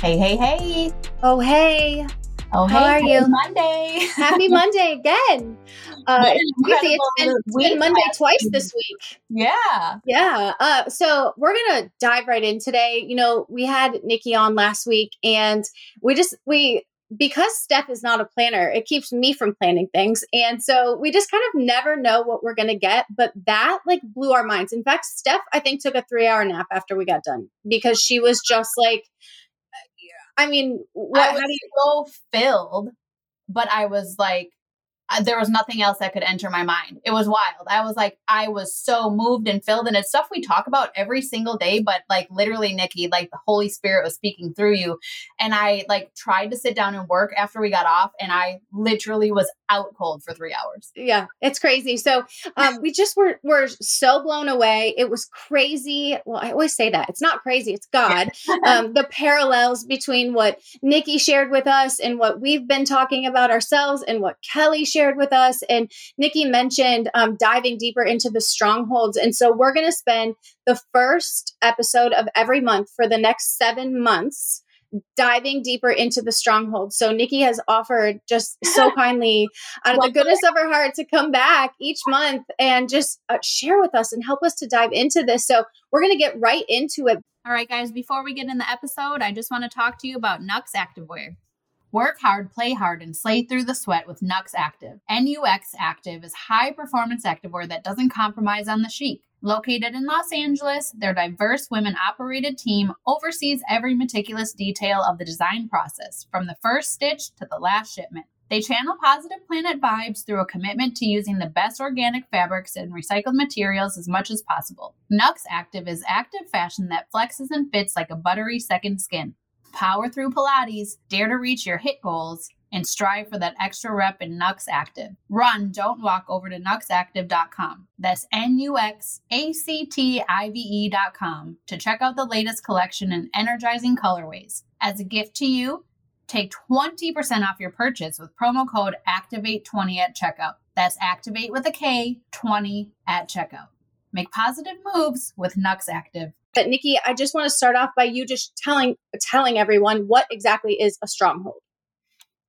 Hey, hey, hey. Oh, hey. Oh, How hey, are you? Monday. Happy Monday again. Uh, crazy. It's been, it's been Monday twice this week. Yeah. Yeah. Uh, so we're gonna dive right in today. You know, we had Nikki on last week, and we just we because Steph is not a planner, it keeps me from planning things, and so we just kind of never know what we're gonna get. But that like blew our minds. In fact, Steph I think took a three hour nap after we got done because she was just like, I mean, what? I how was do you, so filled, but I was like, I- there was nothing else that could enter my mind. It was wild. I was like, I was so moved and filled, and it's stuff we talk about every single day. But like, literally, Nikki, like the Holy Spirit was speaking through you, and I like tried to sit down and work after we got off, and I literally was out cold for three hours. yeah, it's crazy. So um, we just were were so blown away. It was crazy. Well, I always say that it's not crazy; it's God. um, the parallels between what Nikki shared with us and what we've been talking about ourselves, and what Kelly shared with us. And Nikki mentioned um, diving deeper into the strongholds. And so we're going to spend the first episode of every month for the next seven months diving deeper into the strongholds. So Nikki has offered just so kindly out of the goodness of her heart to come back each month and just uh, share with us and help us to dive into this. So we're going to get right into it. All right, guys, before we get in the episode, I just want to talk to you about Nux Activewear. Work hard, play hard, and slay through the sweat with Nux Active. NUX Active is high performance activewear that doesn't compromise on the chic. Located in Los Angeles, their diverse women operated team oversees every meticulous detail of the design process, from the first stitch to the last shipment. They channel positive planet vibes through a commitment to using the best organic fabrics and recycled materials as much as possible. Nux Active is active fashion that flexes and fits like a buttery second skin. Power through Pilates, dare to reach your HIIT goals, and strive for that extra rep in Nux Active. Run, don't walk over to nuxactive.com. That's N U X A C T I V E.com to check out the latest collection in energizing colorways. As a gift to you, take 20% off your purchase with promo code ACTIVATE20 at checkout. That's activate with a K 20 at checkout. Make positive moves with Nux Active. But Nikki, I just want to start off by you just telling telling everyone what exactly is a stronghold.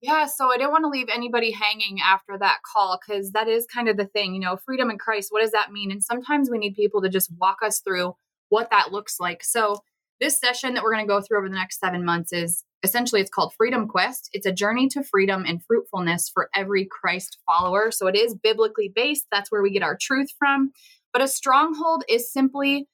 Yeah, so I didn't want to leave anybody hanging after that call because that is kind of the thing, you know, freedom in Christ. What does that mean? And sometimes we need people to just walk us through what that looks like. So, this session that we're going to go through over the next seven months is essentially it's called Freedom Quest. It's a journey to freedom and fruitfulness for every Christ follower. So, it is biblically based. That's where we get our truth from. But a stronghold is simply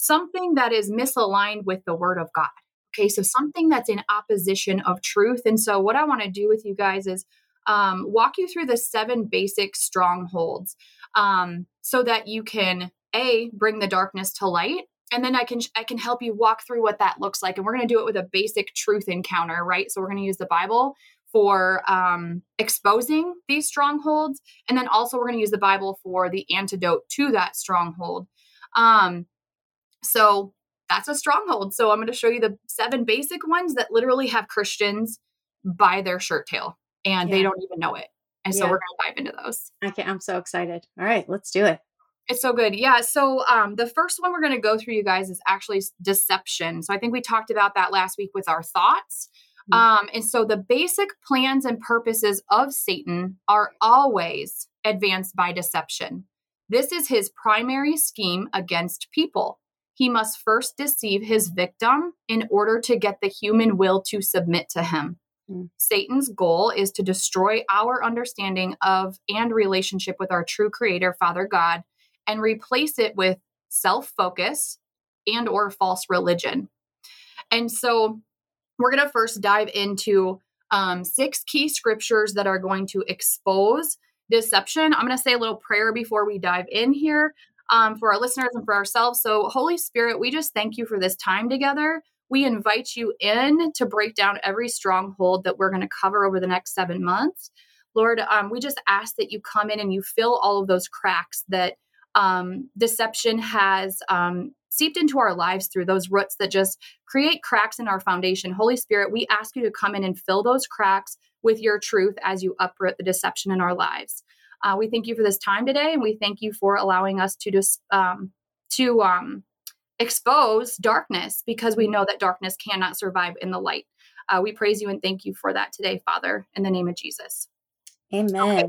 something that is misaligned with the word of God. Okay, so something that's in opposition of truth. And so, what I want to do with you guys is um, walk you through the seven basic strongholds um, so that you can a bring the darkness to light and then i can i can help you walk through what that looks like and we're going to do it with a basic truth encounter right so we're going to use the bible for um, exposing these strongholds and then also we're going to use the bible for the antidote to that stronghold um, so that's a stronghold. So I'm going to show you the seven basic ones that literally have Christians by their shirt tail and they don't even know it. And so Yeah. we're going to dive into those. Okay, I'm so excited. All right, let's do it. It's so good. Yeah. So um, the first one we're going to go through, you guys, is actually deception. So I think we talked about that last week with our thoughts. Mhm. Um, and so the basic plans and purposes of Satan are always advanced by deception. This is his primary scheme against people. He must first deceive his victim in order to get the human will to submit to him. Mm. Satan's goal is to destroy our understanding of and relationship with our true creator, Father God, and replace it with self-focus and or false religion. And so we're going to first dive into um, six key scriptures that are going to expose deception. I'm going to say a little prayer before we dive in here um, for our listeners and for ourselves. So, Holy Spirit, we just thank you for this time together. We invite you in to break down every stronghold that we're going to cover over the next seven months. Lord, um, we just ask that you come in and you fill all of those cracks that um, deception has um, seeped into our lives through those roots that just create cracks in our foundation. Holy Spirit, we ask you to come in and fill those cracks with your truth as you uproot the deception in our lives. Uh, we thank you for this time today, and we thank you for allowing us to just um, to um, expose darkness because we know that darkness cannot survive in the light. Uh, we praise you and thank you for that today, Father, in the name of Jesus. Amen. Okay.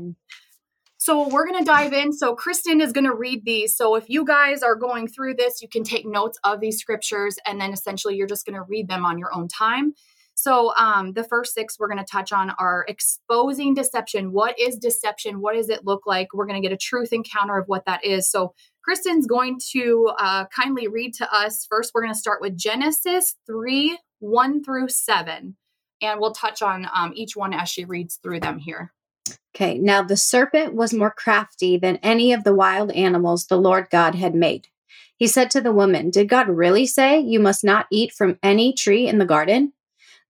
So we're going to dive in. So Kristen is going to read these. So if you guys are going through this, you can take notes of these scriptures and then essentially you're just going to read them on your own time. So um, the first six we're going to touch on are exposing deception. What is deception? What does it look like? We're going to get a truth encounter of what that is. So Kristen's going to uh, kindly read to us. First, we're going to start with Genesis 3 1 through 7. And we'll touch on um, each one as she reads through them here. Okay, now the serpent was more crafty than any of the wild animals the Lord God had made. He said to the woman, Did God really say you must not eat from any tree in the garden?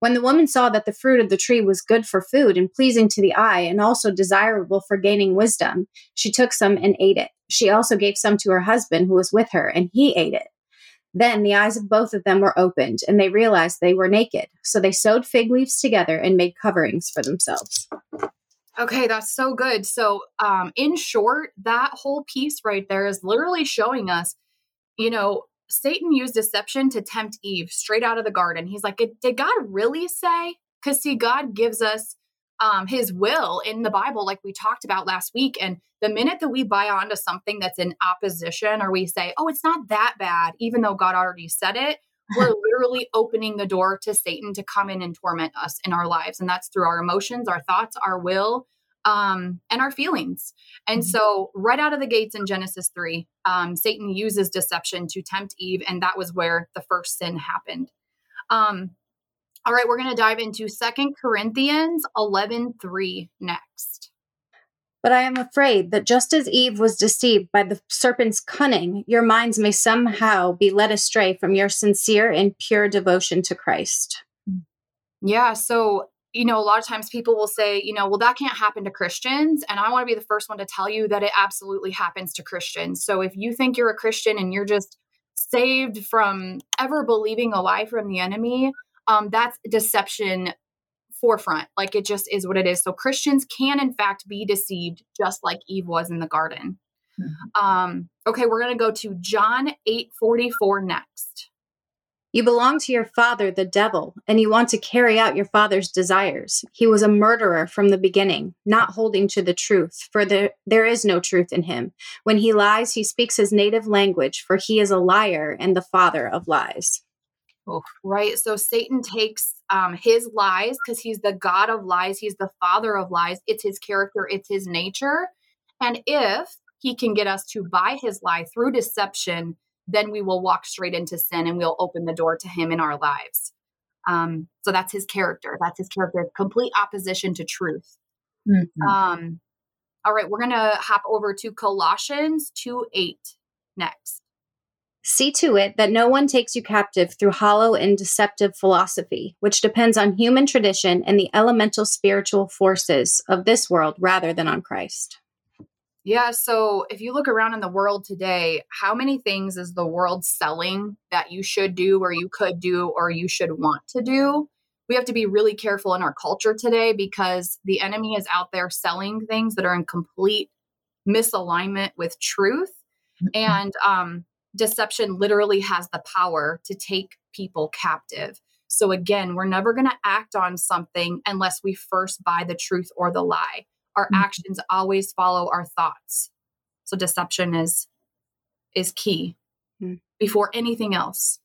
When the woman saw that the fruit of the tree was good for food and pleasing to the eye and also desirable for gaining wisdom, she took some and ate it. She also gave some to her husband who was with her, and he ate it. Then the eyes of both of them were opened, and they realized they were naked. So they sewed fig leaves together and made coverings for themselves. Okay, that's so good. So, um, in short, that whole piece right there is literally showing us, you know, Satan used deception to tempt Eve straight out of the garden. He's like, did God really say? Because, see, God gives us um, his will in the Bible, like we talked about last week. And the minute that we buy onto something that's in opposition or we say, oh, it's not that bad, even though God already said it, we're literally opening the door to Satan to come in and torment us in our lives. And that's through our emotions, our thoughts, our will, um, and our feelings. And mm-hmm. so, right out of the gates in Genesis 3, um, Satan uses deception to tempt Eve, and that was where the first sin happened. Um, all right, we're going to dive into Second Corinthians 11 3 next. But I am afraid that just as Eve was deceived by the serpent's cunning, your minds may somehow be led astray from your sincere and pure devotion to Christ. Yeah, so you know, a lot of times people will say, you know, well, that can't happen to Christians. And I want to be the first one to tell you that it absolutely happens to Christians. So if you think you're a Christian and you're just saved from ever believing a lie from the enemy, um, that's deception forefront. Like it just is what it is. So Christians can, in fact, be deceived just like Eve was in the garden. Mm-hmm. Um, okay, we're going to go to John 8 44 next. You belong to your father, the devil, and you want to carry out your father's desires. He was a murderer from the beginning, not holding to the truth, for there, there is no truth in him. When he lies, he speaks his native language, for he is a liar and the father of lies. Oh, right. So Satan takes um, his lies because he's the God of lies, he's the father of lies. It's his character, it's his nature. And if he can get us to buy his lie through deception, then we will walk straight into sin and we'll open the door to him in our lives. Um, so that's his character. That's his character, complete opposition to truth. Mm-hmm. Um, all right, we're going to hop over to Colossians 2 8 next. See to it that no one takes you captive through hollow and deceptive philosophy, which depends on human tradition and the elemental spiritual forces of this world rather than on Christ. Yeah. So if you look around in the world today, how many things is the world selling that you should do or you could do or you should want to do? We have to be really careful in our culture today because the enemy is out there selling things that are in complete misalignment with truth. Mm-hmm. And um, deception literally has the power to take people captive. So again, we're never going to act on something unless we first buy the truth or the lie. Our mm-hmm. actions always follow our thoughts. So deception is is key mm-hmm. before anything else.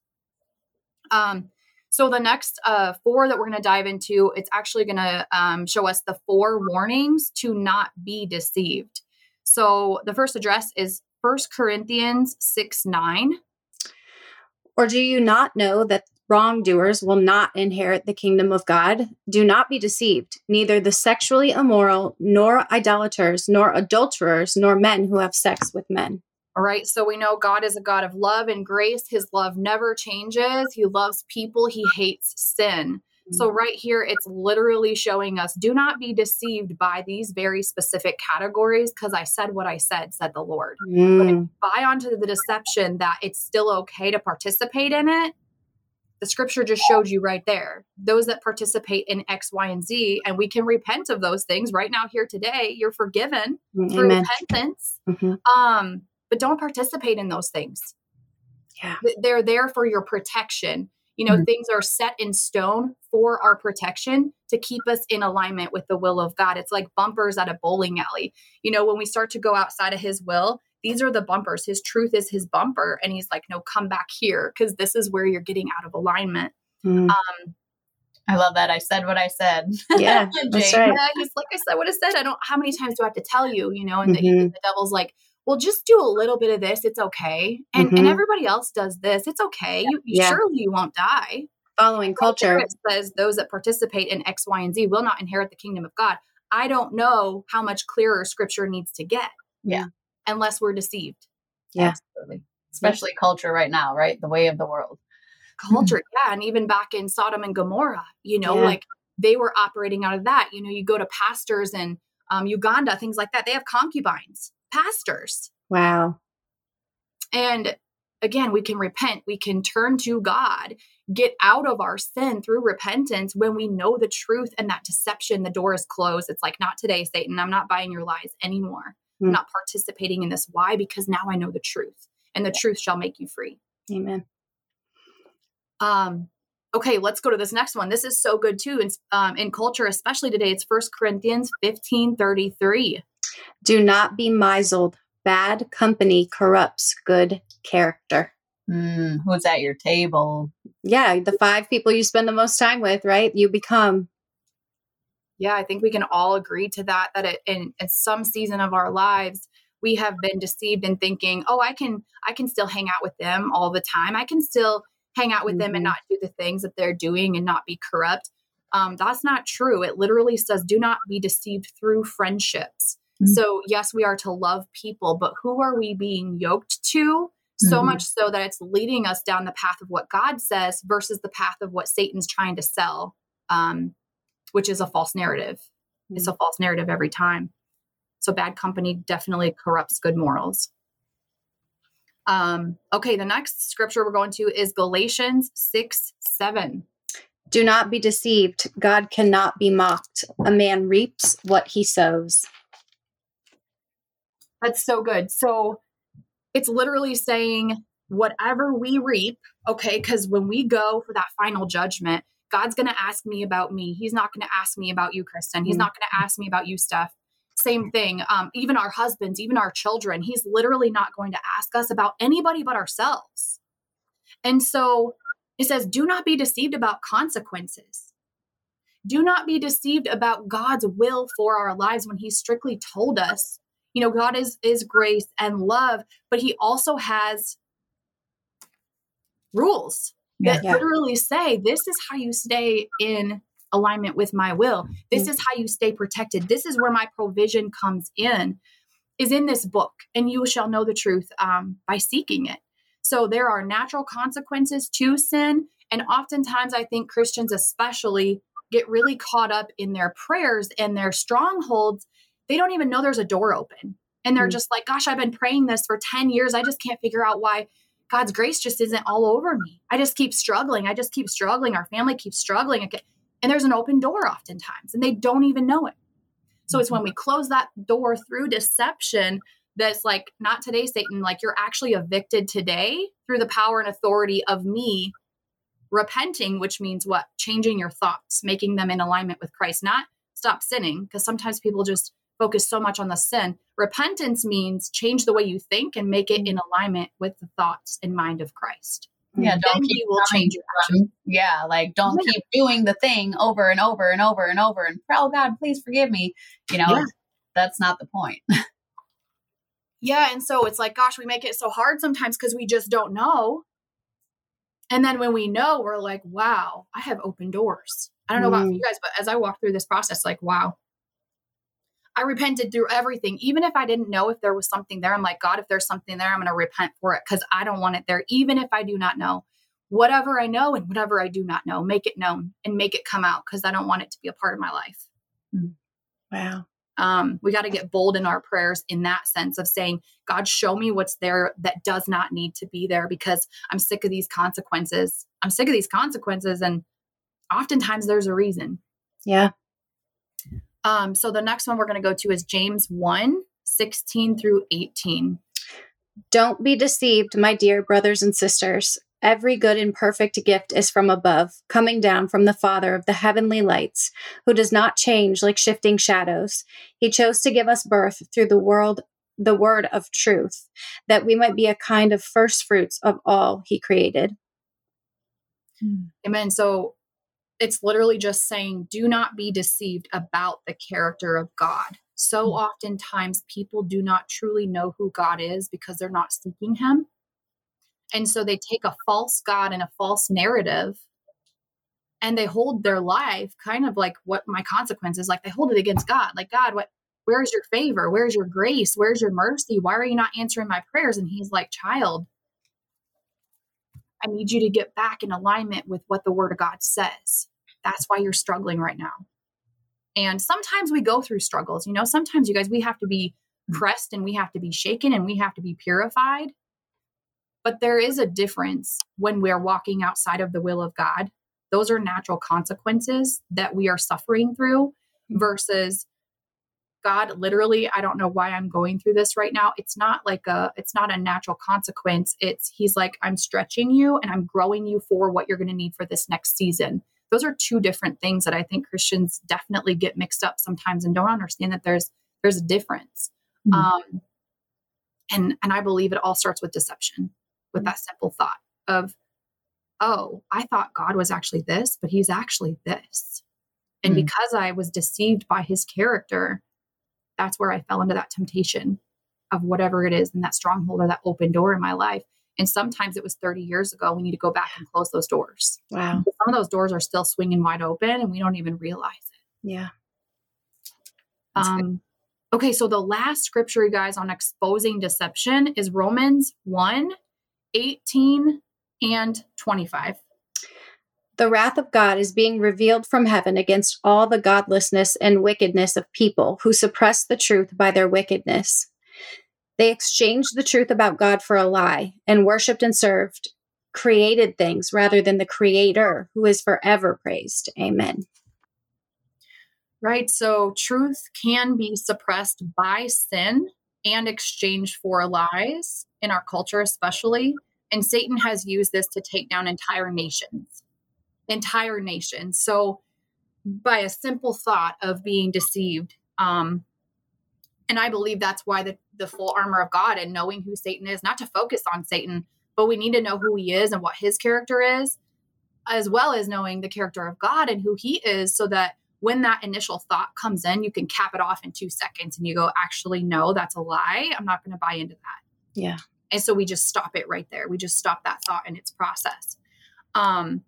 Um, so the next uh, four that we're going to dive into, it's actually going to um, show us the four warnings to not be deceived. So the first address is First Corinthians 6 9. Or do you not know that wrongdoers will not inherit the kingdom of God? Do not be deceived. Neither the sexually immoral, nor idolaters, nor adulterers, nor men who have sex with men. All right. So we know God is a God of love and grace. His love never changes. He loves people, He hates sin. So, mm. right here, it's literally showing us do not be deceived by these very specific categories because I said what I said, said the Lord. Mm. buy onto the deception that it's still okay to participate in it, the scripture just showed you right there. Those that participate in X, Y, and Z, and we can repent of those things right now, here today. You're forgiven mm, through repentance. Mm-hmm. Um, but don't participate in those things. Yeah. They're there for your protection. You know, mm-hmm. things are set in stone for our protection to keep us in alignment with the will of God. It's like bumpers at a bowling alley. You know, when we start to go outside of His will, these are the bumpers. His truth is His bumper. And He's like, no, come back here because this is where you're getting out of alignment. Mm-hmm. Um, I love that. I said what I said. Yeah, that's right. Yeah, he's like I said what I said. I don't. How many times do I have to tell you? You know, and mm-hmm. the, the, devil's like, well, just do a little bit of this. It's okay. And mm-hmm. and everybody else does this. It's okay. You, yeah. surely you won't die. Following culture it says those that participate in X, Y, and Z will not inherit the kingdom of God. I don't know how much clearer Scripture needs to get. Yeah, unless we're deceived. Yeah, Absolutely. especially yeah. culture right now, right? The way of the world. Culture, mm-hmm. yeah, and even back in Sodom and Gomorrah, you know, yeah. like they were operating out of that. You know, you go to pastors in um, Uganda, things like that. They have concubines pastors. Wow. And again, we can repent, we can turn to God, get out of our sin through repentance when we know the truth and that deception, the door is closed. It's like, not today, Satan. I'm not buying your lies anymore. Mm. I'm not participating in this. Why? Because now I know the truth, and the truth shall make you free. Amen. Um, okay, let's go to this next one. This is so good too. In, um, in culture, especially today, it's First Corinthians 15 33. Do not be misled. Bad company corrupts good character. Mm, who's at your table? Yeah, the five people you spend the most time with, right? You become. Yeah, I think we can all agree to that. That it, in, in some season of our lives, we have been deceived in thinking, "Oh, I can, I can still hang out with them all the time. I can still hang out with mm-hmm. them and mm-hmm. not do the things that they're doing and not be corrupt." Um, that's not true. It literally says, "Do not be deceived through friendships." Mm-hmm. So, yes, we are to love people, but who are we being yoked to? So mm-hmm. much so that it's leading us down the path of what God says versus the path of what Satan's trying to sell, um, which is a false narrative. Mm-hmm. It's a false narrative every time. So, bad company definitely corrupts good morals. Um, okay, the next scripture we're going to is Galatians 6 7. Do not be deceived. God cannot be mocked. A man reaps what he sows. That's so good. So it's literally saying whatever we reap, okay, because when we go for that final judgment, God's going to ask me about me. He's not going to ask me about you, Kristen. He's mm-hmm. not going to ask me about you, Steph. Same thing. Um, even our husbands, even our children, he's literally not going to ask us about anybody but ourselves. And so it says, do not be deceived about consequences. Do not be deceived about God's will for our lives when he strictly told us you know god is is grace and love but he also has rules that yeah. literally say this is how you stay in alignment with my will this mm-hmm. is how you stay protected this is where my provision comes in is in this book and you shall know the truth um, by seeking it so there are natural consequences to sin and oftentimes i think christians especially get really caught up in their prayers and their strongholds they don't even know there's a door open. And they're mm-hmm. just like, gosh, I've been praying this for 10 years. I just can't figure out why God's grace just isn't all over me. I just keep struggling. I just keep struggling. Our family keeps struggling. And there's an open door oftentimes, and they don't even know it. So it's when we close that door through deception that's like not today satan like you're actually evicted today through the power and authority of me repenting which means what changing your thoughts making them in alignment with christ not stop sinning because sometimes people just focus so much on the sin repentance means change the way you think and make it in alignment with the thoughts and mind of christ Yeah, don't then keep will change your them. Yeah, like don't Yeah. keep doing the thing over and over and over and over and oh God, please forgive me. You know, Yeah. that's not the point. Yeah. And so it's like, gosh, we make it so hard sometimes because we just don't know. And then when we know, we're like, wow, I have open doors. I don't know about Mm. you guys, but as I walk through this process, like, wow, I repented through everything. Even if I didn't know if there was something there, I'm like, God, if there's something there, I'm going to repent for it because I don't want it there, even if I do not know. Whatever I know and whatever I do not know, make it known and make it come out because I don't want it to be a part of my life Wow. um, we got to get bold in our prayers in that sense of saying, God, show me what's there that does not need to be there because I'm sick of these consequences. I'm sick of these consequences. And oftentimes there's a reason. Yeah. Um, so the next one we're going to go to is James 1 16 through 18. Don't be deceived, my dear brothers and sisters. Every good and perfect gift is from above, coming down from the Father of the heavenly lights, who does not change like shifting shadows. He chose to give us birth through the world the word of truth, that we might be a kind of first fruits of all he created. Amen. So it's literally just saying, do not be deceived about the character of God. So Mm. oftentimes people do not truly know who God is because they're not seeking him. And so they take a false God and a false narrative and they hold their life kind of like what my consequences like they hold it against God. Like God, what where's your favor? Where's your grace? Where's your mercy? Why are you not answering my prayers? And he's like, "Child, I need you to get back in alignment with what the word of God says. That's why you're struggling right now. And sometimes we go through struggles. You know, sometimes you guys, we have to be pressed and we have to be shaken and we have to be purified. But there is a difference when we're walking outside of the will of God. Those are natural consequences that we are suffering through versus God literally I don't know why I'm going through this right now. It's not like a it's not a natural consequence. It's he's like I'm stretching you and I'm growing you for what you're going to need for this next season. Those are two different things that I think Christians definitely get mixed up sometimes and don't understand that there's there's a difference. Mhm. Um and and I believe it all starts with deception, with that simple thought of oh, I thought God was actually this, but he's actually this. And Mm. because I was deceived by his character, that's where I fell into that temptation of whatever it is in that stronghold or that open door in my life. And sometimes it was 30 years ago. We need to go back and close those doors. Wow. Some of those doors are still swinging wide open and we don't even realize it. Yeah. That's good. Um, okay, so the last scripture, you guys, on exposing deception is Romans 1 18 and 25. The wrath of God is being revealed from heaven against all the godlessness and wickedness of people who suppress the truth by their wickedness. They exchanged the truth about God for a lie and worshiped and served created things rather than the Creator who is forever praised. Amen. Right? So truth can be suppressed by sin and exchanged for lies in our culture, especially. And Satan has used this to take down entire nations. Entire nations. So, by a simple thought of being deceived, um, and I believe that's why the, the full armor of God and knowing who Satan is, not to focus on Satan, but we need to know who he is and what his character is, as well as knowing the character of God and who he is, so that when that initial thought comes in, you can cap it off in two seconds and you go, actually, no, that's a lie. I'm not going to buy into that. Yeah. And so we just stop it right there. We just stop that thought in its process. Um,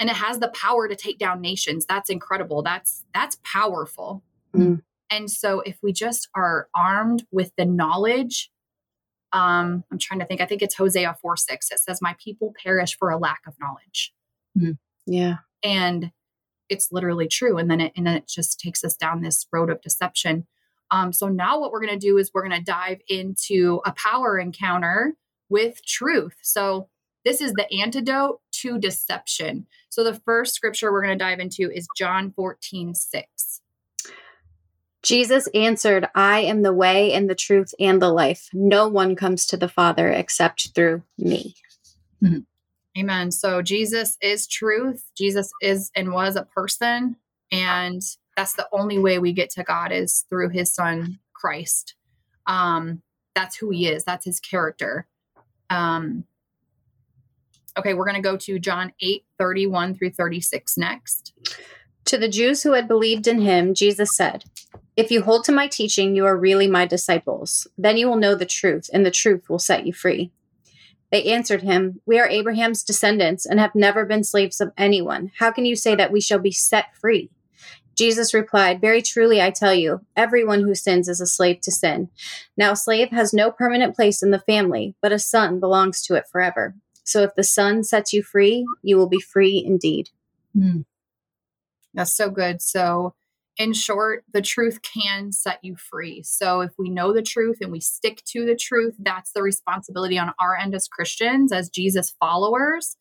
and it has the power to take down nations. That's incredible. That's that's powerful. Mm. And so if we just are armed with the knowledge, um, I'm trying to think, I think it's Hosea 4 6. It says, My people perish for a lack of knowledge Yeah. and it's literally true and then it and then it just takes us down this road of deception um, so now what we're going to do is we're going to dive into a power encounter with truth so this is the antidote to deception so the first scripture we're going to dive into is john 14 6 Jesus answered, I am the way and the truth and the life. No one comes to the Father except through me. Amen. So Jesus is truth. Jesus is and was a person. And that's the only way we get to God is through his son, Christ. Um, that's who he is, that's his character. Um, okay, we're going to go to John 8 31 through 36 next. To the Jews who had believed in him, Jesus said, If you hold to my teaching, you are really my disciples. Then you will know the truth, and the truth will set you free. They answered him, We are Abraham's descendants and have never been slaves of anyone. How can you say that we shall be set free? Jesus replied, Very truly, I tell you, everyone who sins is a slave to sin. Now, a slave has no permanent place in the family, but a son belongs to it forever. So if the son sets you free, you will be free indeed. Mm. That's so good. So, in short, the truth can set you free. So, if we know the truth and we stick to the truth, that's the responsibility on our end as Christians, as Jesus followers.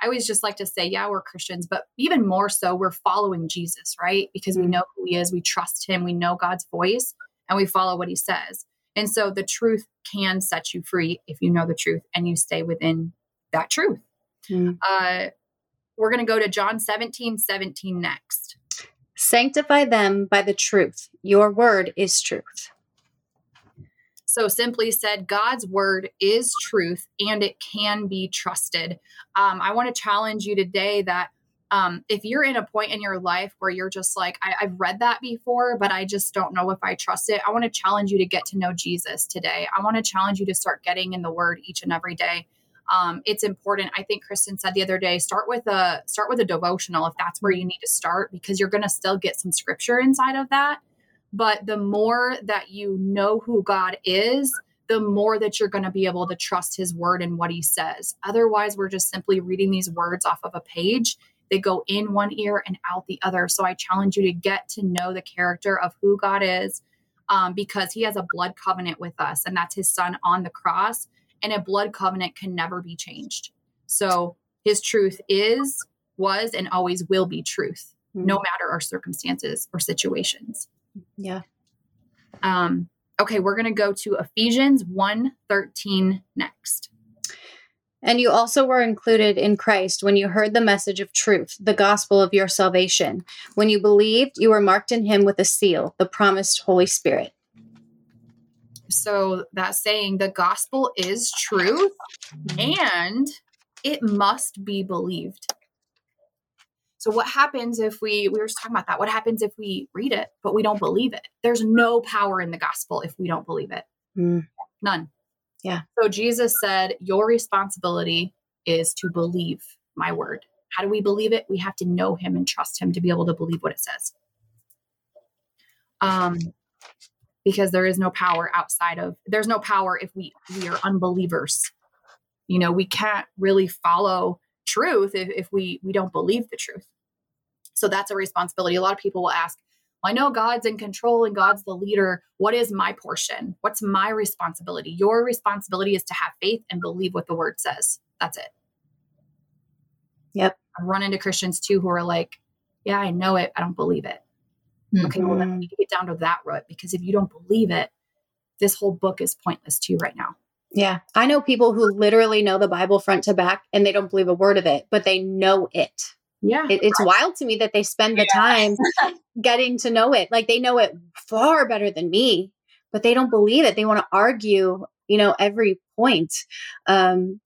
I always just like to say, yeah, we're Christians, but even more so, we're following Jesus, right? Because we know who he is, we trust him, we know God's voice, and we follow what he says. And so the truth can set you free if you know the truth and you stay within that truth. Mm. Uh, we're going to go to John 17 17 next. Sanctify them by the truth. Your word is truth. So, simply said, God's word is truth and it can be trusted. Um, I want to challenge you today that um, if you're in a point in your life where you're just like, I, I've read that before, but I just don't know if I trust it, I want to challenge you to get to know Jesus today. I want to challenge you to start getting in the word each and every day. Um, it's important. I think Kristen said the other day, start with a start with a devotional if that's where you need to start, because you're going to still get some scripture inside of that. But the more that you know who God is, the more that you're going to be able to trust his word and what he says. Otherwise, we're just simply reading these words off of a page. They go in one ear and out the other. So I challenge you to get to know the character of who God is um, because he has a blood covenant with us, and that's his son on the cross. And a blood covenant can never be changed. So his truth is, was, and always will be truth, Mm. no matter our circumstances or situations. Yeah. Um, okay, we're going to go to Ephesians 1 13 next. And you also were included in Christ when you heard the message of truth, the gospel of your salvation. When you believed, you were marked in him with a seal, the promised Holy Spirit. So that saying the gospel is truth and it must be believed. So what happens if we we were just talking about that? What happens if we read it but we don't believe it? There's no power in the gospel if we don't believe it. Mm. None. Yeah. So Jesus said, Your responsibility is to believe my word. How do we believe it? We have to know him and trust him to be able to believe what it says. Um, because there is no power outside of there's no power if we we are unbelievers. You know, we can't really follow truth if, if we we don't believe the truth. So that's a responsibility. A lot of people will ask, well, I know God's in control and God's the leader. What is my portion? What's my responsibility? Your responsibility is to have faith and believe what the word says. That's it. Yep. I've run into Christians too who are like, yeah, I know it. I don't believe it. Okay, well, then we Mhm. need to get down to that root because if you don't believe it, this whole book is pointless to you right now. Yeah. I know people who literally know the Bible front to back and they don't believe a word of it, but they know it. Yeah. it it's wild to me that they spend the time getting to know it. Like they know it far better than me, but they don't believe it. They want to argue, you know, every point. Um,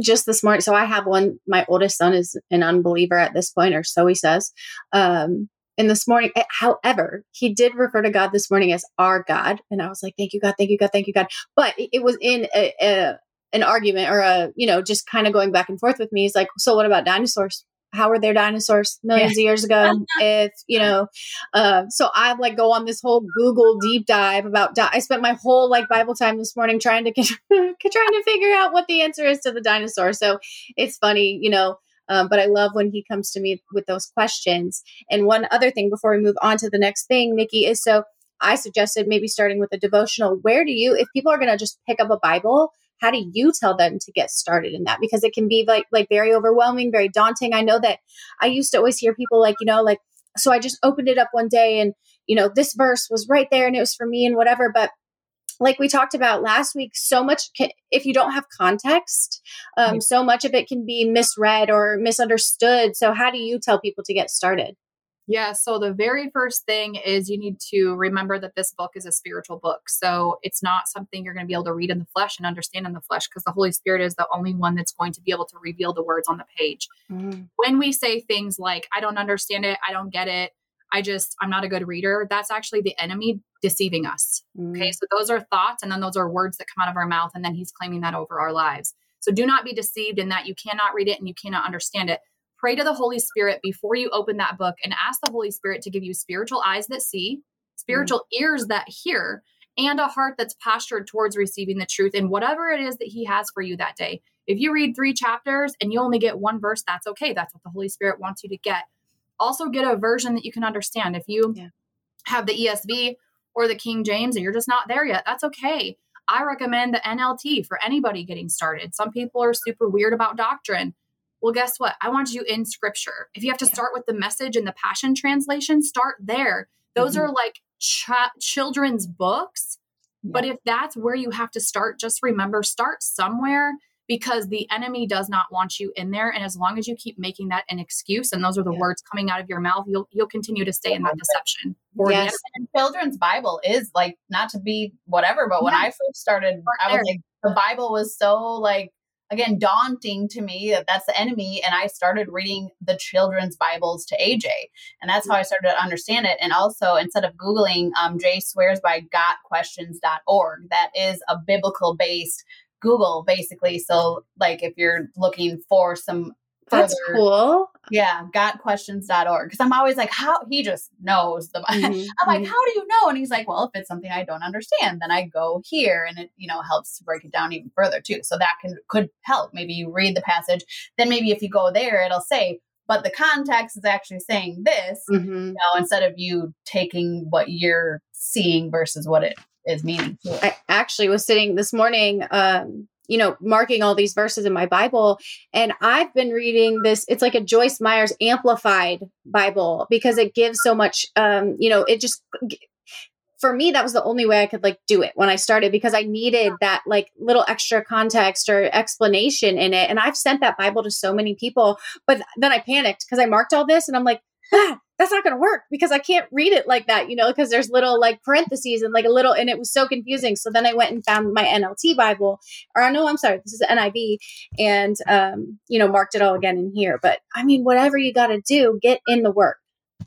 just this morning, so I have one. My oldest son is an unbeliever at this point, or so he says. Um, and this morning, eh, however, he did refer to God this morning as our God, and I was like, "Thank you, God, thank you, God, thank you, God." But it, was in a, a an argument or a you know just kind of going back and forth with me. He's like, "So what about dinosaurs?" how were there dinosaurs millions of years ago if you know uh, so i like go on this whole google deep dive about di- i spent my whole like bible time this morning trying to trying to figure out what the answer is to the dinosaur so it's funny you know um, but i love when he comes to me with those questions. And one other thing before we move on to the next thing nikki is so i suggested maybe starting with a devotional. Where do you if people are going to just pick up a bible how do you tell them to get started in that? Because it can be like like very overwhelming very daunting. I know that i used to always hear people like you know like so i just opened it up one day and you know, this verse was right there and it was for me and whatever. But like we talked about last week, so much, can, if you don't have context, um, so much of it can be misread or misunderstood. So, how do you tell people to get started? Yeah, so the very first thing is you need to remember that this book is a spiritual book. So it's not something you're going to be able to read in the flesh and understand in the flesh because the Holy Spirit is the only one that's going to be able to reveal the words on the page. Mm. When we say things like, I don't understand it, I don't get it, I just, I'm not a good reader, that's actually the enemy deceiving us. Mm. Okay, so those are thoughts and then those are words that come out of our mouth and then he's claiming that over our lives. So do not be deceived in that you cannot read it and you cannot understand it pray to the Holy Spirit before you open that book and ask the Holy Spirit to give you spiritual eyes that see, spiritual mm-hmm. ears that hear, and a heart that's postured towards receiving the truth in whatever it is that He has for you that day. If you read three chapters and you only get one verse, that's okay. That's what the Holy Spirit wants you to get. Also, get a version that you can understand. If you yeah. have the ESV or the King James and you're just not there yet, that's okay. I recommend the NLT for anybody getting started. Some people are super weird about doctrine. Well, guess what? I want you in scripture. If you have to start with the message and the passion translation, start there. Those mm-hmm. are like ch- children's books. Yeah. But if that's where you have to start, just remember start somewhere because the enemy does not want you in there. And as long as you keep making that an excuse and those are the yeah. words coming out of your mouth you'll you'll continue to stay in that deception yes. Children's bible is like not to be whatever but when i first started i was like the bible was so like again daunting to me that that's the enemy and i started reading the children's bibles to aj and that's how i started to understand it. And also instead of googling um, jay swears by gotquestions.org that is a biblical based google basically so like if you're looking for some that's cool. Yeah, gotquestions.org. Because I'm always like, how he just knows the mm-hmm. I'm like, mm-hmm. how do you know? And he's like, well, if it's something I don't understand, then I go here and it, you know, helps to break it down even further too. So that can could help. Maybe you read the passage, then maybe if you go there, it'll say, but the context is actually saying this, mm-hmm. you know, instead of you taking what you're seeing versus what it is meaningful. I actually was sitting this morning um you know, marking all these verses in my Bible. And I've been reading this, it's like a Joyce Meyers amplified Bible because it gives so much, um, you know, it just, for me, that was the only way I could like do it when I started because I needed that like little extra context or explanation in it. And I've sent that Bible to so many people, but then I panicked because I marked all this and I'm like, ah, that's not going to work because I can't read it like that, you know, because there's little like parentheses and like a little, and it was so confusing. So then I went and found my NLT Bible, or no, I'm sorry, this is NIV, and, um, you know, marked it all again in here. But I mean, whatever you got to do, get in the work.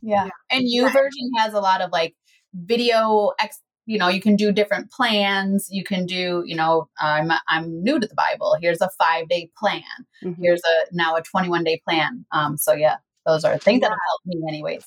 Yeah. And YouVersion has a lot of like video ex you know you can do different plans you can do you know i'm i'm new to the bible here's a five day plan mm-hmm. here's a now a 21 day plan um so yeah those are things yeah. that have helped me anyways.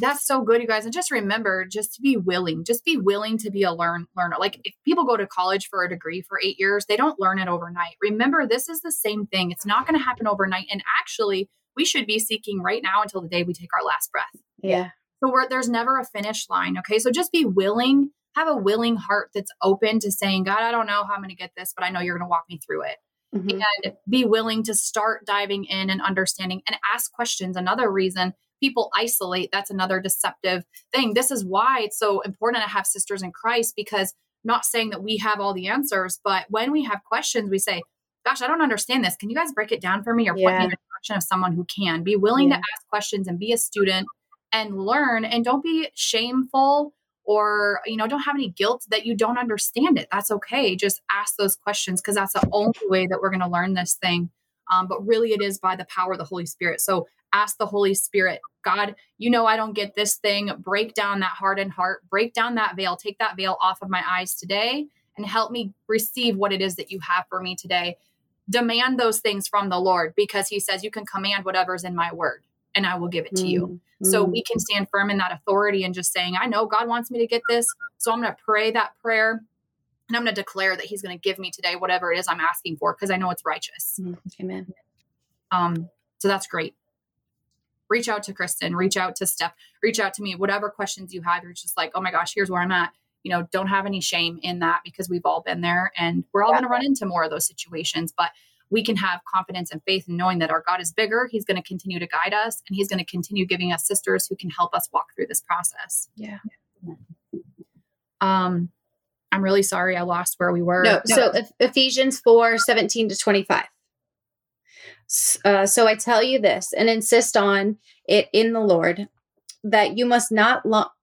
That's so good you guys and just remember just to be willing just be willing to be a learn learner like if people go to college for a degree for eight years they don't learn it overnight. Remember this is the same thing it's not going to happen overnight and actually we should be seeking right now until the day we take our last breath. Yeah. So there's never a finish line okay? So just be willing have a willing heart that's open to saying god i don't know how i'm going to get this but i know you're going to walk me through it mm-hmm. and be willing to start diving in and understanding and ask questions. Another reason people isolate, that's another deceptive thing. This is why it's so important to have sisters in Christ because not saying that we have all the answers, but when we have questions, we say, Gosh, I don't understand this. Can you guys break it down for me or yeah. put me in the direction of someone who can? Be willing yeah. to ask questions and be a student and learn and don't be shameful or you know don't have any guilt that you don't understand it. That's okay. Just ask those questions because that's the only way that we're going to learn this thing. Um, but really it is by the power of the holy spirit. So ask the holy spirit god you know i don't get this thing. Break down that hardened heart. Break down that veil. Take that veil off of my eyes today and help me receive what it is that you have for me today. Demand those things from the lord because he says you can command whatever's in my word and I will give it to you. Mm-hmm. So we can stand firm in that authority and just saying, I know God wants me to get this. So I'm going to pray that prayer and I'm going to declare that He's going to give me today whatever it is I'm asking for because I know it's righteous. Mm-hmm. Amen. Um, so that's great. Reach out to Kristen, reach out to Steph, reach out to me, whatever questions you have. You're just like, oh my gosh, here's where I'm at. You know, don't have any shame in that because we've all been there and we're all yeah. going to run into more of those situations. But we can have confidence and faith in knowing that our God is bigger. He's going to continue to guide us and he's going to continue giving us sisters who can help us walk through this process. Yeah. Um, I'm really sorry I lost where we were. No, so Ephesians 4 17 to 25. Uh, so I tell you this and insist on it in the Lord that you must not lo-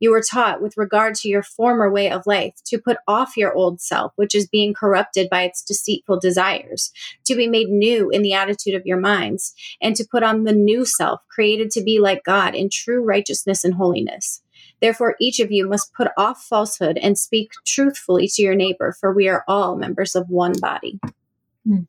you were taught with regard to your former way of life to put off your old self, which is being corrupted by its deceitful desires, to be made new in the attitude of your minds, and to put on the new self, created to be like God in true righteousness and holiness. Therefore, each of you must put off falsehood and speak truthfully to your neighbor, for we are all members of one body. Hmm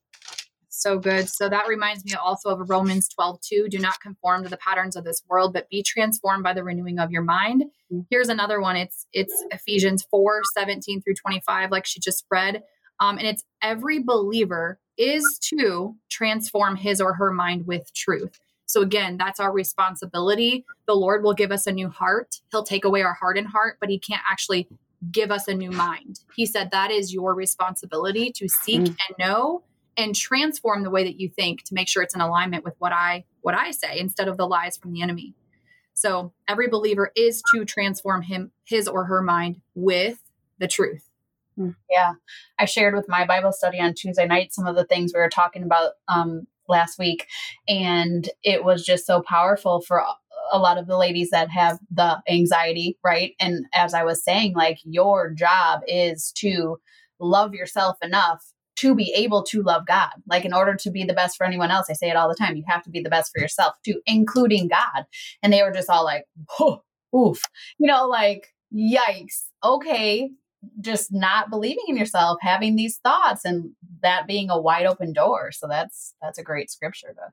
so good. So that reminds me also of Romans 12, 2. Do not conform to the patterns of this world, but be transformed by the renewing of your mind. Mm-hmm. Here's another one. It's it's Ephesians 4, 17 through 25, like she just read. Um, and it's every believer is to transform his or her mind with truth. So again, that's our responsibility. The Lord will give us a new heart. He'll take away our hardened heart, but he can't actually give us a new mind. He said that is your responsibility to seek mm. and know and transform the way that you think to make sure it's in alignment with what I what I say instead of the lies from the enemy. So every believer is to transform him his or her mind with the truth. Hmm. Yeah. I shared with my Bible study on Tuesday night some of the things we were talking about um, last week. And it was just so powerful for a lot of the ladies that have the anxiety, right? And as I was saying, like your job is to love yourself enough to be able to love God. Like, in order to be the best for anyone else, I say it all the time, you have to be the best for yourself too, including God. And they were just all like, oh, oof, you know, like, yikes. Okay. Just not believing in yourself, having these thoughts, and that being a wide open door. So that's that's a great scripture to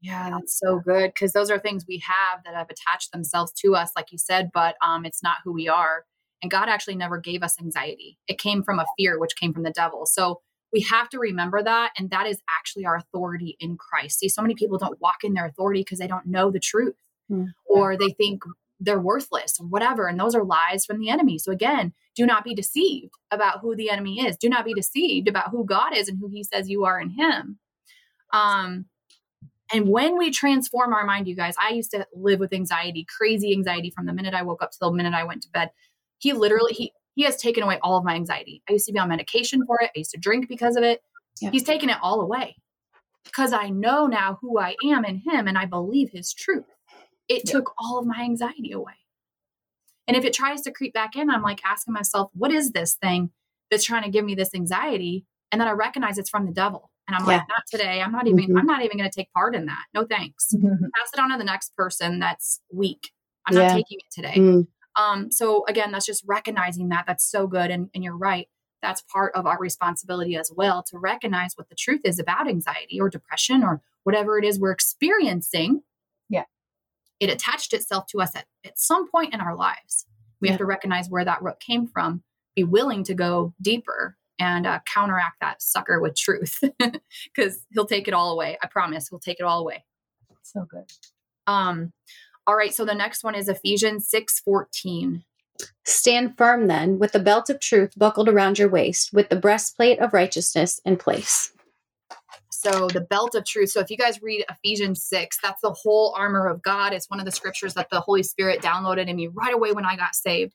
yeah, that's so good because those are things we have that have attached themselves to us, like you said, but um, it's not who we are. And God actually never gave us anxiety. It came from a fear, which came from the devil. So we have to remember that. And that is actually our authority in Christ. See, so many people don't walk in their authority because they don't know the truth mm-hmm. or they think they're worthless or whatever. And those are lies from the enemy. So again, do not be deceived about who the enemy is. Do not be deceived about who God is and who he says you are in him. Um, and when we transform our mind, you guys, I used to live with anxiety, crazy anxiety from the minute I woke up to the minute I went to bed. He literally, he he has taken away all of my anxiety. I used to be on medication for it. I used to drink because of it. Yeah. He's taken it all away because I know now who I am in him and I believe his truth. It yeah. took all of my anxiety away. And if it tries to creep back in, I'm like asking myself, what is this thing that's trying to give me this anxiety? And then I recognize it's from the devil. And I'm yeah. like, not today. I'm not even, mm-hmm. I'm not even going to take part in that. No thanks. Mm-hmm. Pass it on to the next person that's weak. I'm not taking it today. Mm. Um, so again, that's just recognizing that. That's so good. And, and you're right. That's part of our responsibility as well to recognize what the truth is about anxiety or depression or whatever it is we're experiencing. Yeah. It attached itself to us at, at some point in our lives. We yeah. have to recognize where that root came from, be willing to go deeper and uh, counteract that sucker with truth because he'll take it all away. I promise he'll take it all away. So good. Um, all right, so the next one is Ephesians 6 14. Stand firm then, with the belt of truth buckled around your waist, with the breastplate of righteousness in place. So, the belt of truth. So, if you guys read Ephesians 6, that's the whole armor of God. It's one of the scriptures that the Holy Spirit downloaded in me right away when I got saved.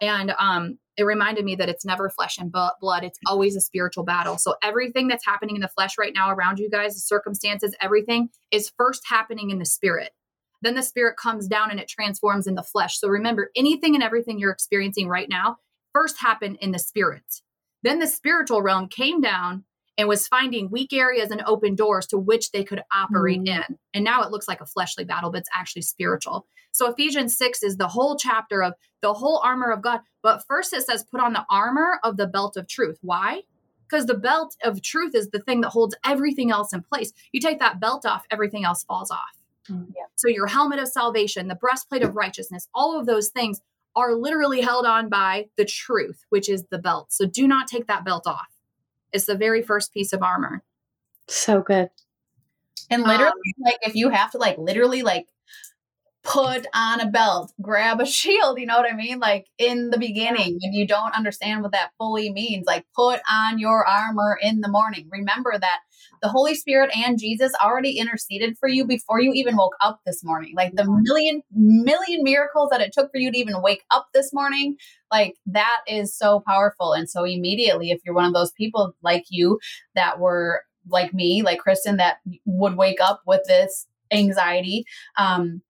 And um, it reminded me that it's never flesh and blood, it's always a spiritual battle. So, everything that's happening in the flesh right now around you guys, the circumstances, everything is first happening in the spirit. Then the spirit comes down and it transforms in the flesh. So remember, anything and everything you're experiencing right now first happened in the spirit. Then the spiritual realm came down and was finding weak areas and open doors to which they could operate mm. in. And now it looks like a fleshly battle, but it's actually spiritual. So Ephesians 6 is the whole chapter of the whole armor of God. But first it says, put on the armor of the belt of truth. Why? Because the belt of truth is the thing that holds everything else in place. You take that belt off, everything else falls off. Mm, yeah. So your helmet of salvation, the breastplate of righteousness, all of those things are literally held on by the truth, which is the belt. So do not take that belt off. It's the very first piece of armor. So good. And literally, um, like if you have to like literally like put on a belt, grab a shield, you know what I mean? Like in the beginning, when you don't understand what that fully means, like put on your armor in the morning. Remember that the Holy Spirit and Jesus already interceded for you before you even woke up this morning. Like the million, million miracles that it took for you to even wake up this morning, like that is so powerful. And so immediately, if you're one of those people like you that were like me, like Kristen, that would wake up with this anxiety, um,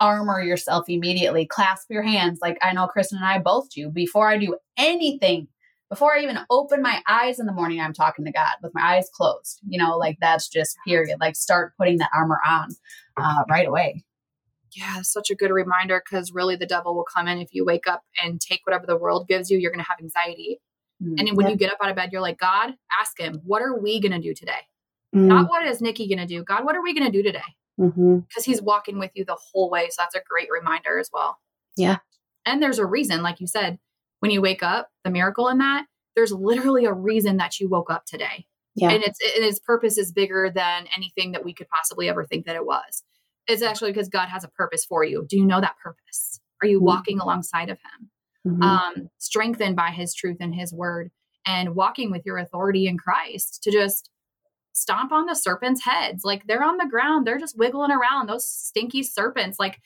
armor yourself immediately. Clasp your hands, like I know Kristen and I both do. Before I do anything, before I even open my eyes in the morning, I'm talking to God with my eyes closed. You know, like that's just period. Like start putting that armor on uh, right away. Yeah, such a good reminder because really the devil will come in if you wake up and take whatever the world gives you, you're going to have anxiety. Mm, and when you get up out of bed, you're like, God, ask him, what are we going to do today? Mm. Not what is Nikki going to do? God, what are we going to do today? Because mm-hmm. he's walking with you the whole way. So that's a great reminder as well. Yeah. And there's a reason, like you said, when you wake up, the miracle in that, there's literally a reason that you woke up today. Yeah. And it's and its purpose is bigger than anything that we could possibly ever think that it was. It's actually because God has a purpose for you. Do you know that purpose? Are you mm-hmm. walking alongside of him? Mm-hmm. Um, strengthened by his truth and his word and walking with your authority in Christ to just stomp on the serpents' heads. Like they're on the ground, they're just wiggling around. Those stinky serpents. Like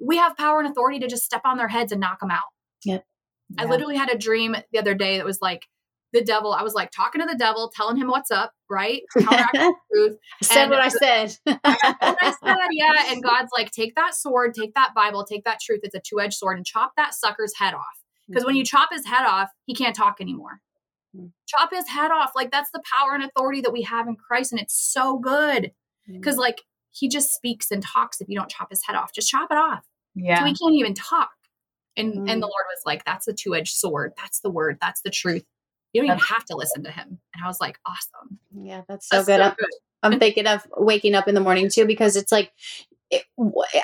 we have power and authority to just step on their heads and knock them out. Yep. Yeah. I literally had a dream the other day that was like the devil. I was like talking to the devil, telling him what's up, right? truth. Said and what I said. I said, yeah. And God's like, take that sword, take that Bible, take that truth. It's a two edged sword, and chop that sucker's head off. Because mm-hmm. when you chop his head off, he can't talk anymore. Mm. Chop his head off. Like that's the power and authority that we have in Christ. And it's so good. Because mm. like he just speaks and talks if you don't chop his head off. Just chop it off. Yeah. So he can't even talk. And mm. and the mm. Lord was like, that's the two-edged sword. That's the word. That's the truth. You don't even have to listen to him. And I was like, awesome. Yeah, that's so that's good. So good. I'm thinking of waking up in the morning too because it's like it,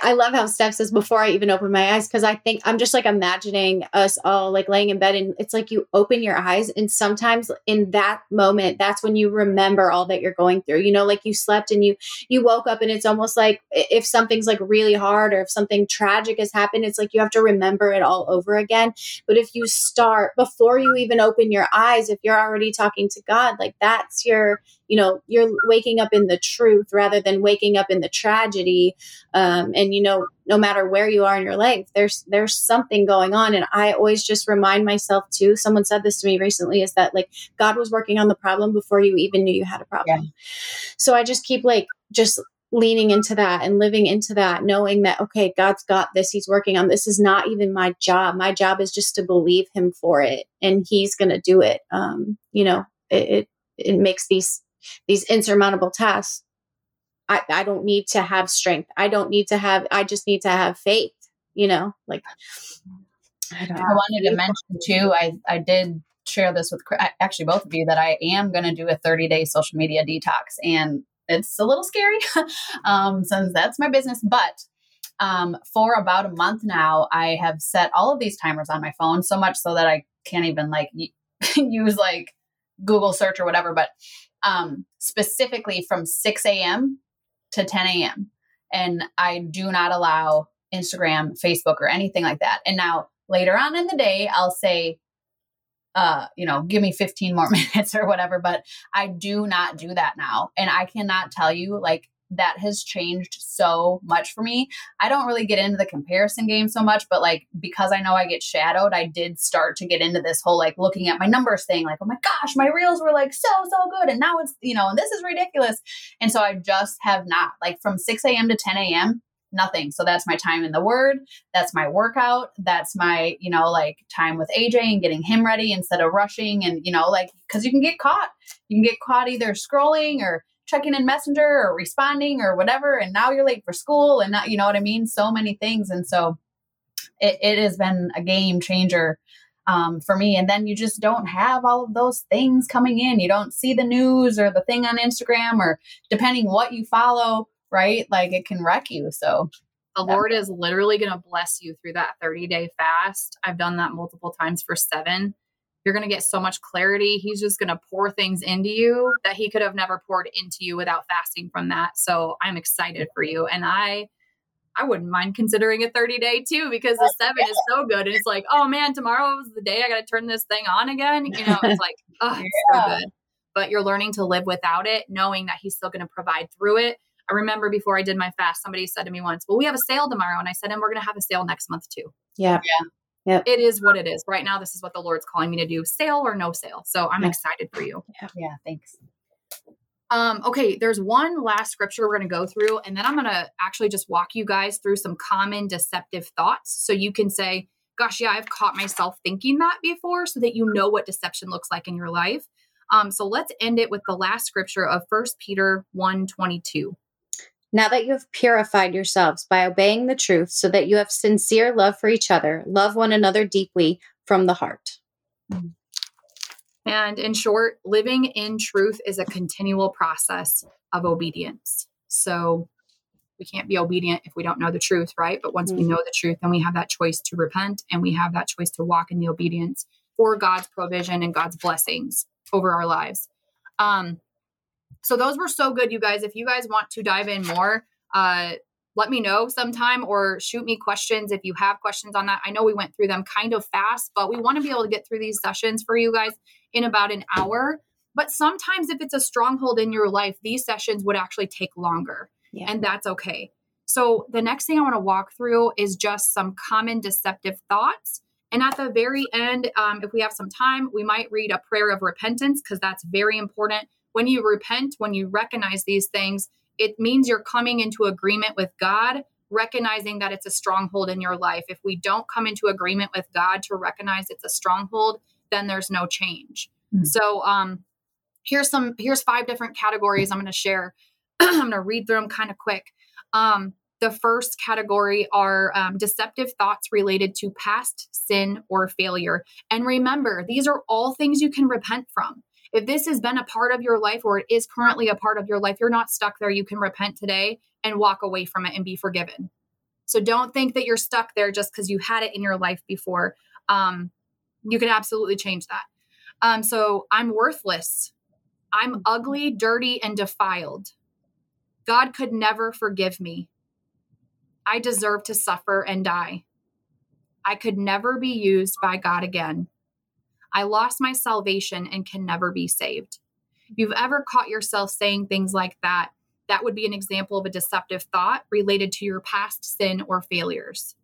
I love how Steph says before I even open my eyes because I think I'm just like imagining us all like laying in bed and it's like you open your eyes and sometimes in that moment that's when you remember all that you're going through. You know, like you slept and you you woke up and it's almost like if something's like really hard or if something tragic has happened, it's like you have to remember it all over again. But if you start before you even open your eyes, if you're already talking to God, like that's your you know you're waking up in the truth rather than waking up in the tragedy. Um, and you know no matter where you are in your life there's there's something going on. And i always just remind myself too someone said this to me recently is that like god was working on the problem before you even knew you had a problem. Yeah. so i just keep like just leaning into that and living into that knowing that okay god's got this. He's working on this. Is not even my job. My job is just to believe him for it and he's going to do it. Um you know it, it it makes these these insurmountable tasks I, I don't need to have strength. I don't need to have i just need to have faith you know like i, I wanted to mention too i i did share this with actually both of you that i am going to do a 30 day social media detox and it's a little scary um, since that's my business but um, for about a month now i have set all of these timers on my phone so much so that i can't even like use like google search or whatever but um, specifically from 6 a.m. to 10 a.m. And I do not allow Instagram, Facebook, or anything like that. And now later on in the day, I'll say, uh, you know, give me 15 more minutes or whatever, but I do not do that now. And I cannot tell you like that has changed so much for me. I don't really get into the comparison game so much, but like because I know I get shadowed, I did start to get into this whole like looking at my numbers thing, like, oh my gosh, my reels were like so, so good. And now it's, you know, and this is ridiculous. And so I just have not, like from 6 a.m. to 10 a.m., nothing. So that's my time in the word. That's my workout. That's my, you know, like time with AJ and getting him ready instead of rushing. And, you know, like, cause you can get caught. You can get caught either scrolling or checking in messenger or responding or whatever and now you're late for school and now you know what i mean? So many things and so it, it has been a game changer um, for me. And then you just don't have all of those things coming in. You don't see the news or the thing on instagram or depending what you follow right? Like it can wreck you so The Lord is literally going to bless you through that 30 day fast. I've done that multiple times for seven. You're going to get so much clarity. He's just going to pour things into you that he could have never poured into you without fasting from that. So I'm excited for you. And I, I wouldn't mind considering a 30 day too because the seven is so good. And it's like, oh man, tomorrow is the day I got to turn this thing on again. You know, it's like, oh, it's yeah. so good. But you're learning to live without it, knowing that he's still going to provide through it. I remember before I did my fast, somebody said to me once, well, we have a sale tomorrow. And I said, and we're going to have a sale next month too. Yeah. Yeah. Yep. It is what it is. Right now, this is what the Lord's calling me to do sale or no sale. So I'm yeah. excited for you. Yeah. Yeah. Thanks. Um, okay, there's one last scripture we're going to go through, and then I'm going to actually just walk you guys through some common deceptive thoughts so you can say, Gosh, yeah, I've caught myself thinking that before, so that you know what deception looks like in your life. Um, so let's end it with the last scripture of First Peter 1 22. Now that you have purified yourselves by obeying the truth, so that you have sincere love for each other, love one another deeply from the heart. Mm-hmm. And in short, living in truth is a continual process of obedience. So we can't be obedient if we don't know the truth, right? But once mm-hmm. we know the truth, then we have that choice to repent and we have that choice to walk in the obedience for God's provision and God's blessings over our lives. Um, so those were so good, you guys. If you guys want to dive in more, uh, let me know sometime or shoot me questions if you have questions on that. I know we went through them kind of fast, but we want to be able to get through these sessions for you guys in about an hour. But sometimes, if it's a stronghold in your life, these sessions would actually take longer, yeah. and that's okay. So, the next thing I want to walk through is just some common deceptive thoughts. And at the very end, um, if we have some time, we might read a prayer of repentance because that's very important. When you repent, when you recognize these things, it means you're coming into agreement with God, recognizing that it's a stronghold in your life. If we don't come into agreement with God to recognize it's a stronghold, then there's no change. Mm-hmm. So um here's some here's five different categories I'm going to share. I'm going to read through them kind of quick. Um the first category are um, deceptive thoughts related to past sin or failure. And remember, these are all things you can repent from. If this has been a part of your life or it is currently a part of your life, you're not stuck there. You can repent today and walk away from it and be forgiven. So don't think that you're stuck there just because you had it in your life before. Um, you can absolutely change that. Um, so I'm worthless. I'm ugly, dirty, and defiled. God could never forgive me. I deserve to suffer and die. I could never be used by God again. I lost my salvation and can never be saved. If you've ever caught yourself saying things like that, that would be an example of a deceptive thought related to your past sin or failures.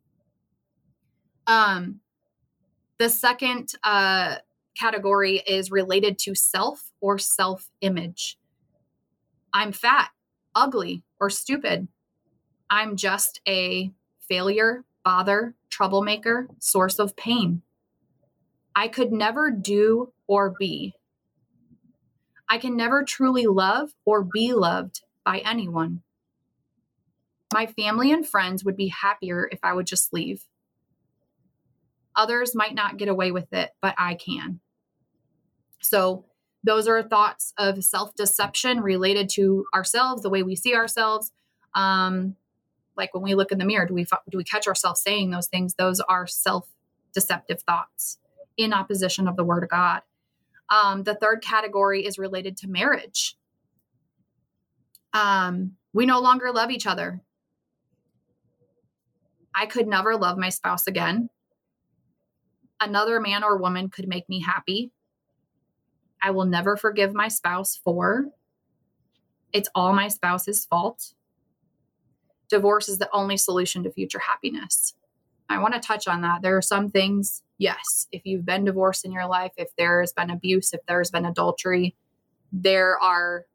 Um, the second uh, category is related to self or self image. I'm fat, ugly, or stupid. I'm just a failure, bother, troublemaker, source of pain. I could never do or be. I can never truly love or be loved by anyone. My family and friends would be happier if I would just leave. Others might not get away with it, but I can. So, those are thoughts of self deception related to ourselves, the way we see ourselves. Um, like when we look in the mirror, do we do we catch ourselves saying those things? Those are self deceptive thoughts in opposition of the Word of God. Um, the third category is related to marriage. Um, we no longer love each other. I could never love my spouse again another man or woman could make me happy. I will never forgive my spouse for. It's all my spouse's fault. Divorce is the only solution to future happiness. I want to touch on that. There are some things, yes, if you've been divorced in your life, if there's been abuse, if there's been adultery, there are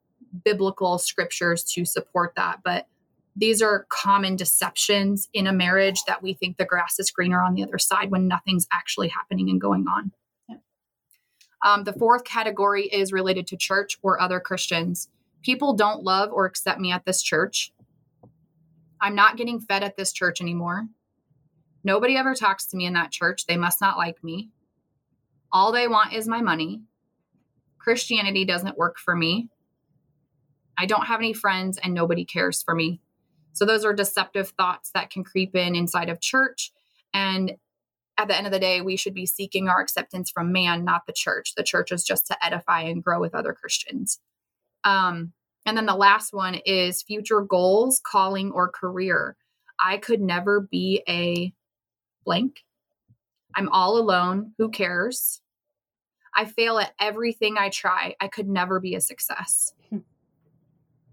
biblical scriptures to support that. But these are common deceptions in a marriage that we think the grass is greener on the other side when nothing's actually happening and going on. Um, the fourth category is related to church or other Christians. People don't love or accept me at this church. I'm not getting fed at this church anymore. Nobody ever talks to me in that church. They must not like me. All they want is my money. Christianity doesn't work for me. I don't have any friends and nobody cares for me. So those are deceptive thoughts that can creep in inside of church. And at the end of the day, we should be seeking our acceptance from man, not the church. The church is just to edify and grow with other Christians. Um, and then the last one is future goals, calling, or career. I could never be a blank. I'm all alone. Who cares? I fail at everything I try. I could never be a success. Hmm.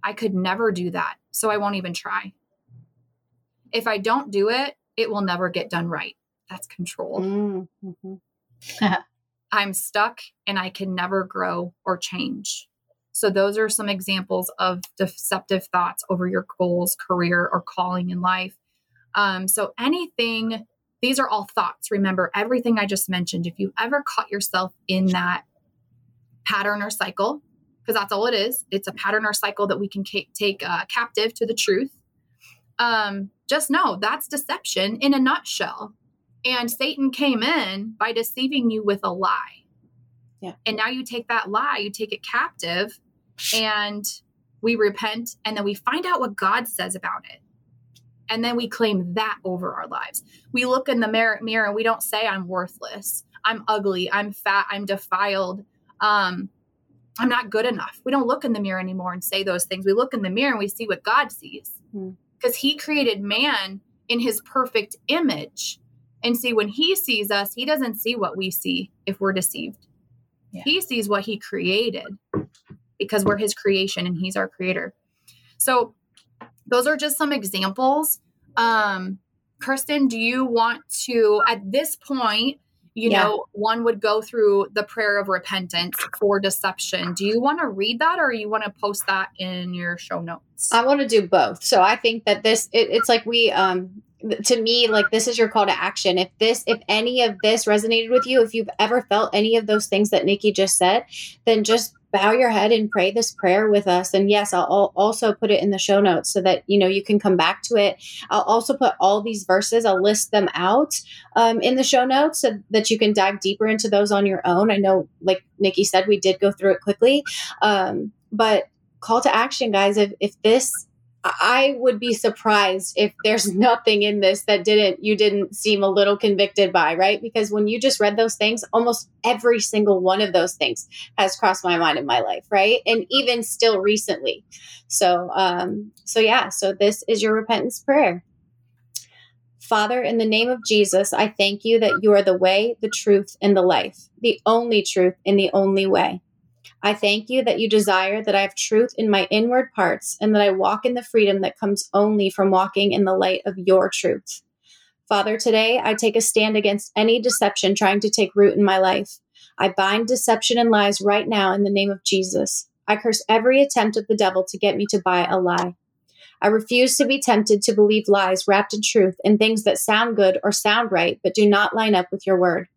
I could never do that. So I won't even try. If I don't do it, it will never get done right. That's control. Mm-hmm. I'm stuck and I can never grow or change. So, those are some examples of deceptive thoughts over your goals, career, or calling in life. Um, so, anything, these are all thoughts. Remember, everything I just mentioned, if you ever caught yourself in that pattern or cycle, because that's all it is, it's a pattern or cycle that we can ca- take uh, captive to the truth. Um, just know that's deception in a nutshell. And Satan came in by deceiving you with a lie. Yeah. And now you take that lie, you take it captive, and we repent, and then we find out what God says about it. And then we claim that over our lives. We look in the mirror, mirror and we don't say, I'm worthless, I'm ugly, I'm fat, I'm defiled, um, I'm not good enough. We don't look in the mirror anymore and say those things. We look in the mirror and we see what God sees because mm. He created man in His perfect image. And see, when He sees us, He doesn't see what we see if we're deceived. Yeah. He sees what He created because we're his creation and he's our creator. So those are just some examples. Um, Kristen, do you want to, at this point, you yeah. know, one would go through the prayer of repentance for deception. Do you want to read that or you want to post that in your show notes? I want to do both. So I think that this, it, it's like we, um, to me like this is your call to action if this if any of this resonated with you if you've ever felt any of those things that nikki just said then just bow your head and pray this prayer with us. And yes i'll also put it in the show notes so that you know you can come back to it. I'll also put all these verses i'll list them out um, in the show notes so that you can dive deeper into those on your own. I know like nikki said we did go through it quickly. Um, but call to action guys. If, if this I would be surprised if there's nothing in this that didn't you didn't seem a little convicted by, right? Because when you just read those things, almost every single one of those things has crossed my mind in my life, right? And even still recently. So um so yeah, so this is your repentance prayer. Father, in the name of Jesus, I thank you that you are the way, the truth, and the life, the only truth and the only way. I thank you that you desire that I have truth in my inward parts and that I walk in the freedom that comes only from walking in the light of your truth. Father, today I take a stand against any deception trying to take root in my life. I bind deception and lies right now in the name of Jesus. I curse every attempt of the devil to get me to buy a lie. I refuse to be tempted to believe lies wrapped in truth and things that sound good or sound right but do not line up with your word.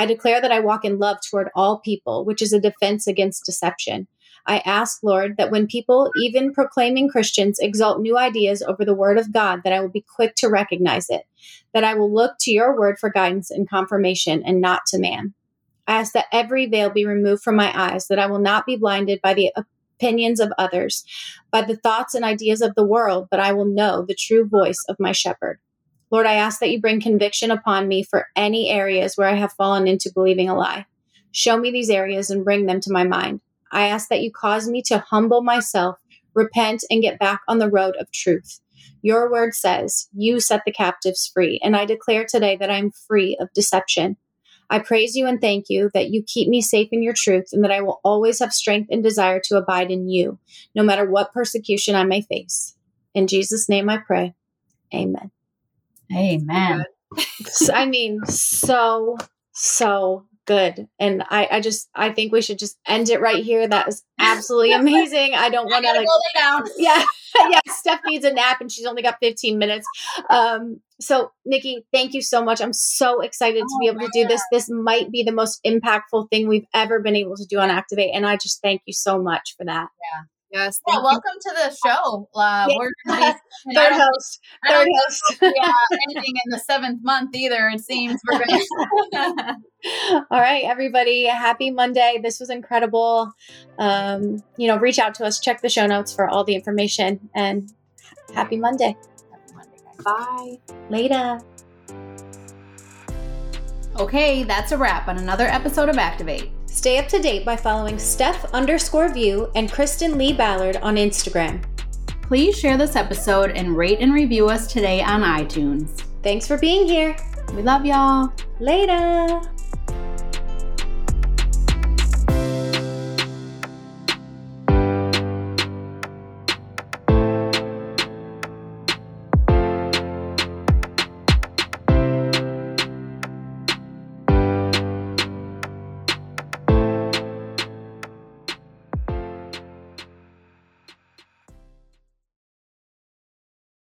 I declare that I walk in love toward all people, which is a defense against deception. I ask, Lord, that when people, even proclaiming Christians, exalt new ideas over the word of God, that I will be quick to recognize it, that I will look to your word for guidance and confirmation and not to man. I ask that every veil be removed from my eyes, that I will not be blinded by the opinions of others, by the thoughts and ideas of the world, but I will know the true voice of my shepherd. Lord, I ask that you bring conviction upon me for any areas where I have fallen into believing a lie. Show me these areas and bring them to my mind. I ask that you cause me to humble myself, repent, and get back on the road of truth. Your word says, You set the captives free, and I declare today that I am free of deception. I praise you and thank you that you keep me safe in your truth and that I will always have strength and desire to abide in you, no matter what persecution I may face. In Jesus' name I pray. Amen. Amen. I mean, so, so good. And I, I just, I think we should just end it right here. That was absolutely amazing. I don't want to like, down. yeah, yeah. Steph needs a nap and she's only got 15 minutes. Um, so Nikki, thank you so much. I'm so excited to be able to do this. This might be the most impactful thing we've ever been able to do on Activate. And I just thank you so much for that. Yeah. Yes. Yeah, welcome to the show. Uh, yeah. We're gonna be, third host. Third host. yeah, anything in the seventh month either. It seems we're gonna. All right, everybody. Happy Monday. This was incredible. Um, you know, reach out to us. Check the show notes for all the information. And Happy Monday. Happy Monday. Bye. Later. Okay, that's a wrap on another episode of Activate. Stay up to date by following Steph underscore view and Kristen Lee Ballard on Instagram. Please share this episode and rate and review us today on iTunes. Thanks for being here. We love y'all. Later.